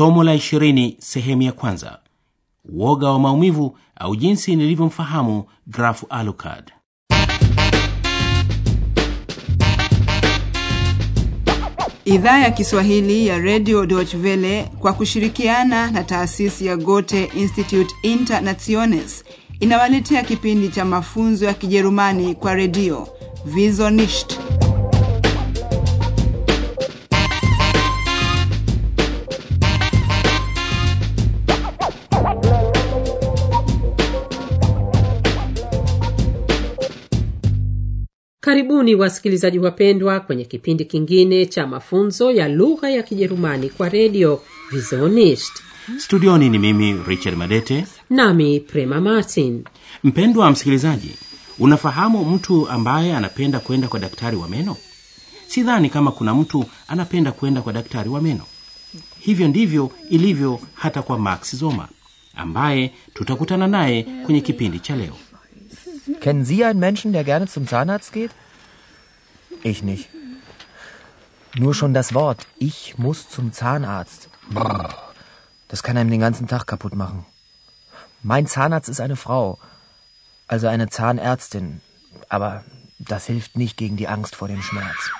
somo la ishirini sehemu ya kwanza. Uoga wa maumivu au jinsi nilivyomfahamu Graf alucard. Idhaa ya Kiswahili ya Radio Deutsche Welle kwa kushirikiana na taasisi ya Goethe Institute Internationes inawaletea kipindi cha mafunzo ya Kijerumani kwa redio. Wieso karibuni wasikilizaji wapendwa kwenye kipindi kingine cha mafunzo ya lugha ya kijerumani kwa redio vizonisht studioni ni mimi richard madete. Nami prema martin. Mpendwa msikilizaji unafahamu mtu ambaye anapenda kwenda kwa daktari wa meno? Sidhani kama kuna mtu anapenda kwenda kwa daktari wa meno. Hivyo ndivyo ilivyo hata kwa max zoma ambaye tutakutana naye kwenye kipindi cha leo. Kennen Sie einen Menschen, der gerne zum Zahnarzt geht? Ich nicht. Nur schon das Wort, ich muss zum Zahnarzt. Das kann einem den ganzen Tag kaputt machen. Mein Zahnarzt ist eine Frau, also eine Zahnärztin. Aber das hilft nicht gegen die Angst vor dem Schmerz.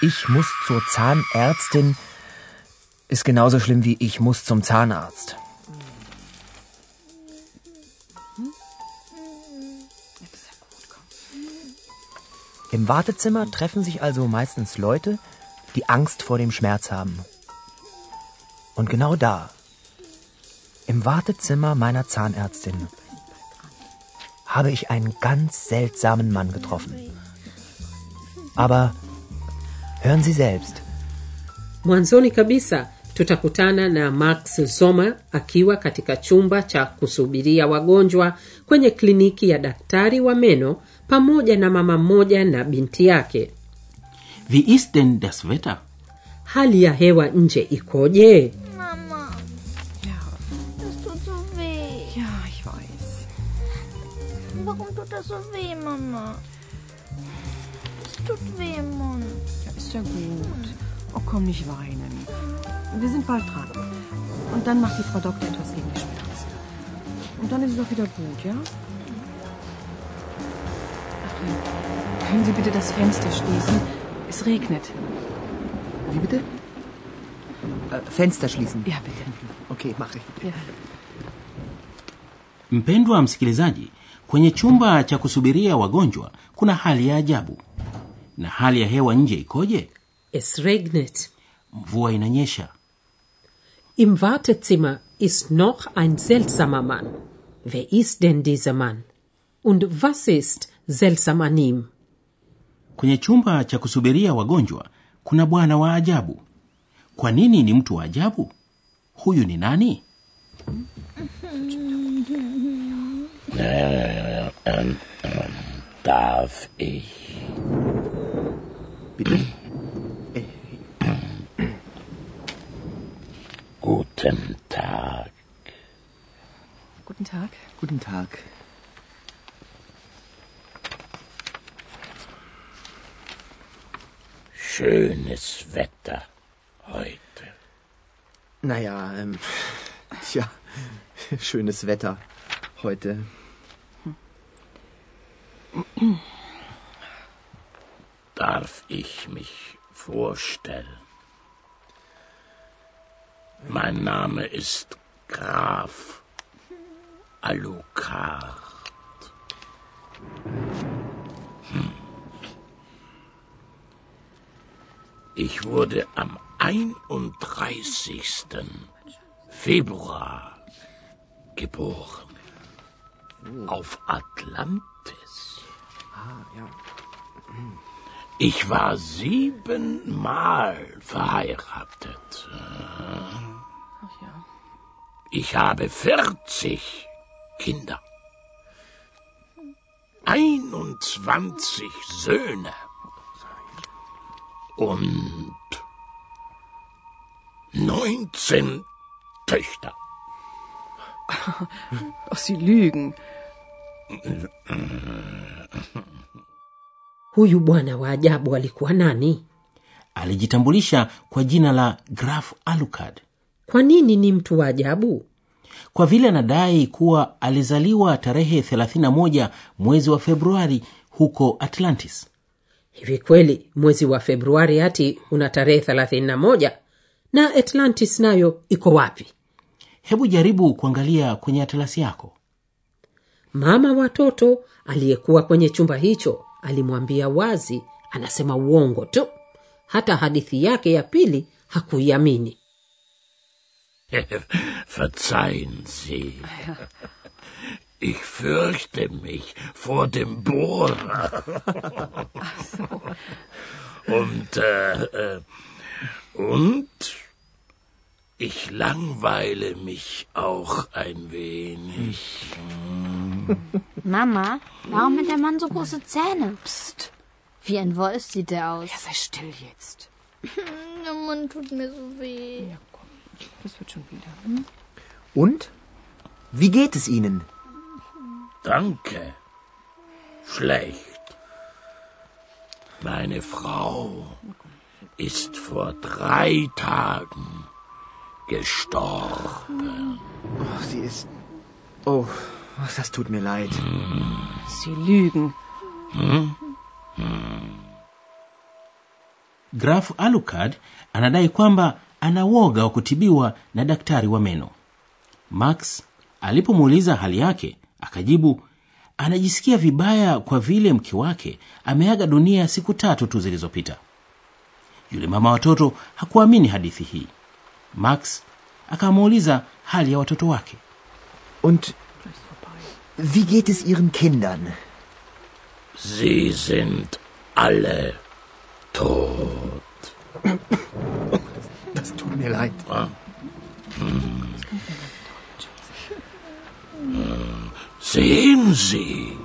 Ich muss zur Zahnärztin ist genauso schlimm wie ich muss zum Zahnarzt. Im Wartezimmer treffen sich also meistens Leute, die Angst vor dem Schmerz haben. Und genau da, im Wartezimmer meiner Zahnärztin, habe ich einen ganz seltsamen Mann getroffen. Aber hören Sie selbst. mwanzoni kabisa tutakutana na max zoma akiwa katika chumba cha kusubiria wagonjwa kwenye kliniki ya daktari wa meno pamoja na mama mmoja na binti yake wie ist denn das wetter hali ya hewa nje ikoje Mama. Ja. Das tut so weh. Ja, ich weiß. Warum tut das so weh, Mama? Es tut weh im Mund. Ja, ist ja gut. Oh, komm, nicht weinen. Wir sind bald dran. Und dann macht die Frau Doktor etwas gegen die Schmerzen. Und dann ist es auch wieder gut, ja? Ja. Können Sie bitte das Fenster schließen? Es regnet. Wie bitte? Äh, Fenster schließen. Ja, bitte. Okay, mache ich. Ja. mpendwa msikilizaji kwenye chumba cha kusubiria wagonjwa kuna hali ya ajabu na hali ya hewa nje ikoje es regnet mvua inanyesha im wartezimmer ist noch ein seltsamer mann wer ist denn dieser mann und was ist seltsam an ihm kwenye chumba cha kusubiria wagonjwa kuna bwana wa ajabu kwa nini ni mtu wa ajabu huyu ni nani Darf ich? Bitte? Guten Tag. Guten Tag. Guten Tag. Schönes Wetter heute. Naja, ähm, tja, schönes Wetter heute. Darf ich mich vorstellen? Mein Name ist Graf Alucard. Ich wurde am 31. Februar geboren. Auf Atlantis. Ich war siebenmal verheiratet. Ich habe 40 Kinder. 21 Söhne. Und 19 Töchter. Ach, Sie lügen. huyu bwana wa ajabu alikuwa nani alijitambulisha kwa jina la graf alucard kwa nini ni mtu wa ajabu kwa vile anadai kuwa alizaliwa tarehe 31 mwezi wa februari huko atlantis hivi kweli mwezi wa februari hati una tarehe 31 na atlantis nayo iko wapi? Hebu jaribu kuangalia kwenye atlasi yako. Mama watoto aliyekuwa kwenye chumba hicho alimwambia wazi anasema uongo tu. Hata hadithi yake ya pili hakuiamini. Verzeihen Sie. Ich fürchte mich vor dem Bohrer. Und, äh, äh, und ich langweile mich auch ein wenig. Mama, warum hat der Mann so große Zähne? Psst. Wie ein Wolf sieht der aus. Ja, sei still jetzt. Der Mann tut mir so weh. Ja, komm. Das wird schon wieder. Hm? Und? Wie geht es Ihnen? Danke. Schlecht. Meine Frau ist vor drei Tagen gestorben. Oh, sie ist. Oh, das tut mir leid. Sie lügen. graf alucard anadai kwamba ana woga wa kutibiwa na daktari wa meno max alipomuuliza hali yake akajibu anajisikia vibaya kwa vile mke wake ameaga dunia siku tatu tu zilizopita yule mama watoto hakuamini hadithi hii max akamuuliza hali ya watoto wake Und wie geht es Ihren Kindern? Sie sind alle tot. Das tut mir leid. Sehen Sie,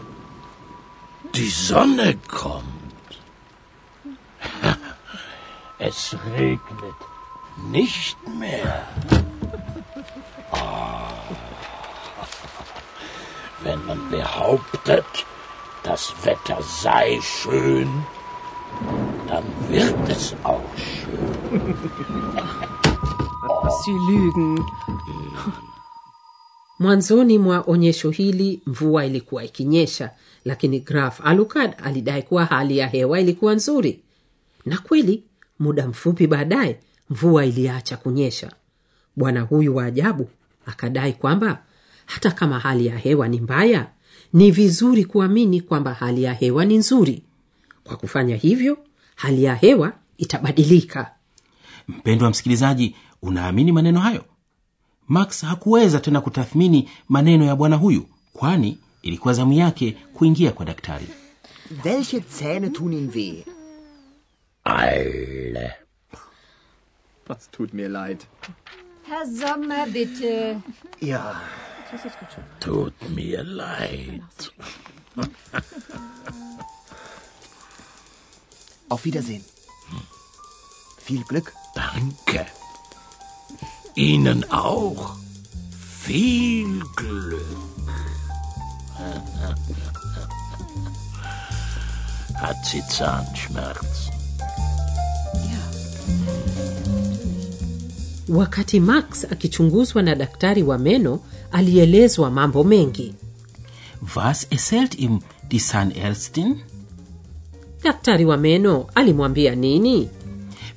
die Sonne kommt. Es regnet nicht mehr. Ah. Wenn man behauptet, das Wetter sei schön, dann wird es auch schön. Sie lügen. Mwanzoni mwa onyesho hili mvua ilikuwa ikinyesha lakini graf alukad alidai kuwa hali ya hewa ilikuwa nzuri. Na kweli muda mfupi baadaye mvua iliacha kunyesha. Bwana huyu wa ajabu akadai kwamba hata kama hali ya hewa ni mbaya ni vizuri kuamini kwamba hali ya hewa ni nzuri. Kwa kufanya hivyo hali ya hewa itabadilika. Mpendwa msikilizaji unaamini maneno hayo max hakuweza tena kutathmini maneno ya bwana huyu kwani ilikuwa zamu yake kuingia kwa daktari Welche Zähne tun Ihnen weh? Alle. Das tut mir leid. Herr Sommer, bitte. Ja, Tut mir leid. auf Wiedersehen. Viel Glück. Danke. Ihnen auch. Viel Glück. Hat sie Zahnschmerzen? wakati max akichunguzwa na daktari wa meno alielezwa mambo mengi was erzählt ihm die zahnärztin daktari wa meno alimwambia nini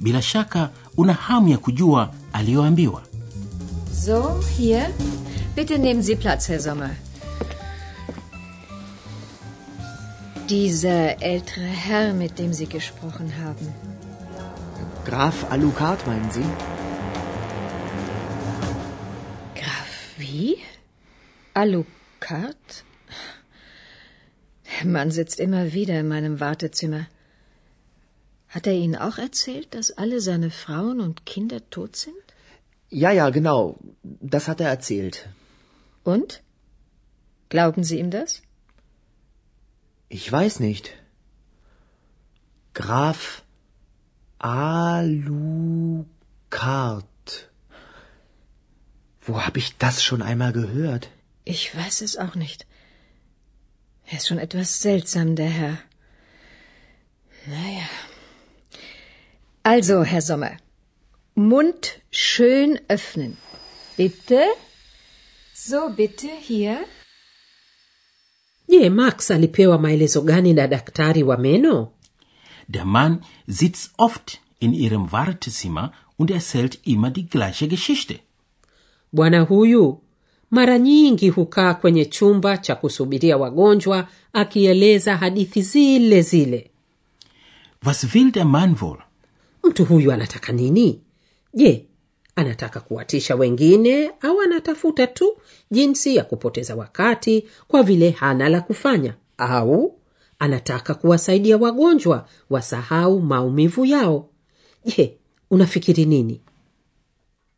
bila shaka una hamu ya kujua aliyoambiwa So, hier. Bitte nehmen Sie Platz, Herr Sommer. Dieser ältere Herr, mit dem Sie gesprochen haben. Graf Alucard, meinen Sie? Graf wie? Alucard? Der Mann sitzt immer wieder in meinem Wartezimmer. Hat er Ihnen auch erzählt, dass alle seine Frauen und Kinder tot sind? Ja, ja, genau. Das hat er erzählt. Und? Glauben Sie ihm das? Ich weiß nicht. Graf Alucard. Wo habe ich das schon einmal gehört? Ich weiß es auch nicht. Er ist schon etwas seltsam, der Herr. Naja. Also, Herr Sommer, Mund schön öffnen. Bitte? So, bitte, hier. je max alipewa maelezo gani na daktari wa meno Der Mann sitzt oft in ihrem Wartezimmer und erzählt immer die gleiche Geschichte. bwana huyu mara nyingi hukaa kwenye chumba cha kusubiria wagonjwa akieleza hadithi zile zile Was will der Mann wohl? mtu huyu anataka nini je anataka kuwatisha wengine au anatafuta tu jinsi ya kupoteza wakati kwa vile hana la kufanya? Au anataka kuwasaidia wagonjwa wasahau maumivu yao? Je unafikiri nini?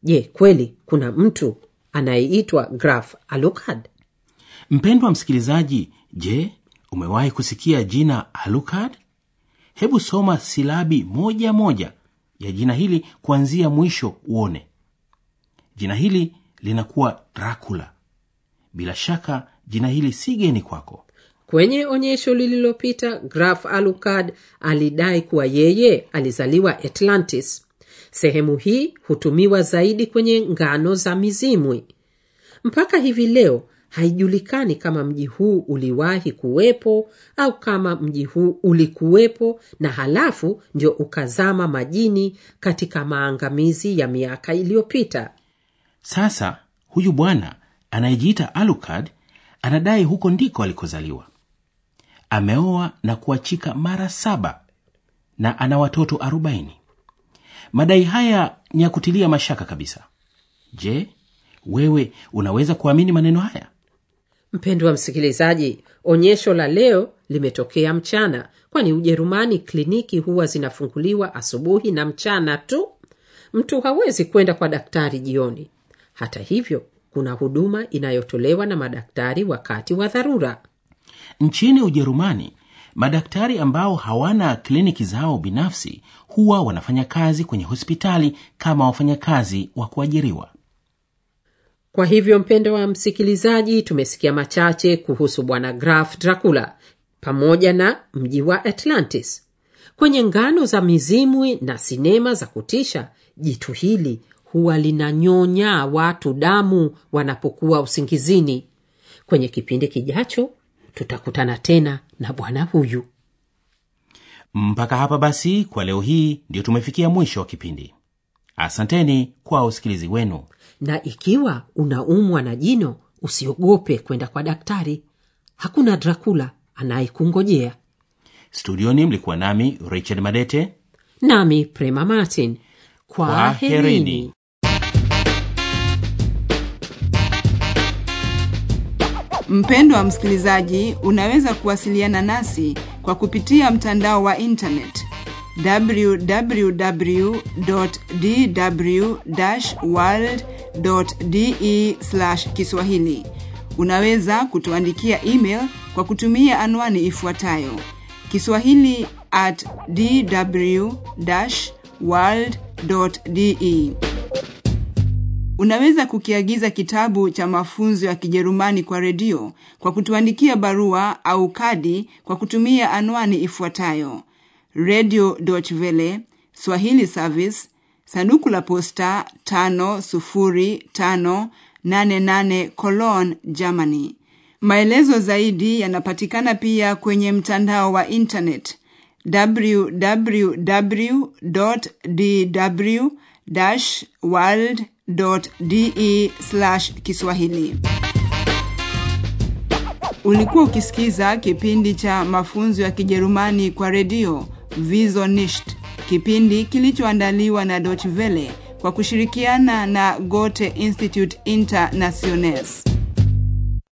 Je kweli kuna mtu anayeitwa graf alukad Mpendwa msikilizaji, je, umewahi kusikia jina alukad Hebu soma silabi moja moja ya jina hili kuanzia mwisho uone. Jina hili linakuwa Dracula. Bila shaka jina hili si geni kwako. kwenye onyesho lililopita graf alukad alidai kuwa yeye alizaliwa atlantis sehemu hii hutumiwa zaidi kwenye ngano za mizimwi mpaka hivi leo haijulikani kama mji huu uliwahi kuwepo au kama mji huu ulikuwepo na halafu ndio ukazama majini katika maangamizi ya miaka iliyopita Sasa huyu bwana anayejiita alukad anadai huko ndiko alikozaliwa. Ameoa na kuachika mara saba na ana watoto arobaini. Madai haya ni ya kutilia mashaka kabisa. Je, wewe unaweza kuamini maneno haya? Mpendwa msikilizaji onyesho la leo limetokea mchana kwani ujerumani kliniki huwa zinafunguliwa asubuhi na mchana tu. Mtu hawezi kwenda kwa daktari jioni. Hata hivyo kuna huduma inayotolewa na madaktari wakati wa dharura. Nchini Ujerumani, madaktari ambao hawana kliniki zao binafsi huwa wanafanya kazi kwenye hospitali kama wafanyakazi wa kuajiriwa. Kwa hivyo mpendo wa msikilizaji tumesikia machache kuhusu bwana graf dracula pamoja na mji wa atlantis. Kwenye ngano za mizimwi na sinema za kutisha jitu hili huwa linanyonya watu damu wanapokuwa usingizini. Kwenye kipindi kijacho tutakutana tena na bwana huyu. Mpaka hapa basi, kwa leo hii ndio tumefikia mwisho wa kipindi. Asanteni kwa usikilizi wenu. na ikiwa unaumwa na jino usiogope kwenda kwa daktari. Hakuna drakula anayekungojea. Studioni mlikuwa nami Richard Madete. nami prema martin. Kwa kwa herini. Mpendo wa msikilizaji, unaweza kuwasiliana nasi kwa kupitia mtandao wa internet www.dw-world.de Kiswahili. Unaweza kutuandikia email kwa kutumia anwani ifuatayo kiswahili at dw-world.de. Unaweza kukiagiza kitabu cha mafunzo ya Kijerumani kwa redio kwa kutuandikia barua au kadi kwa kutumia anwani ifuatayo: Radio Deutsche Welle, Swahili Service, sanduku la posta 50588 Cologne, Germany. Maelezo zaidi yanapatikana pia kwenye mtandao wa internet www.dw-world.de Kiswahili. Ulikuwa ukisikiza kipindi cha mafunzo ya Kijerumani kwa redio Viso Nicht, kipindi kilichoandaliwa na Deutsche Welle kwa kushirikiana na Goethe Institut Internationales.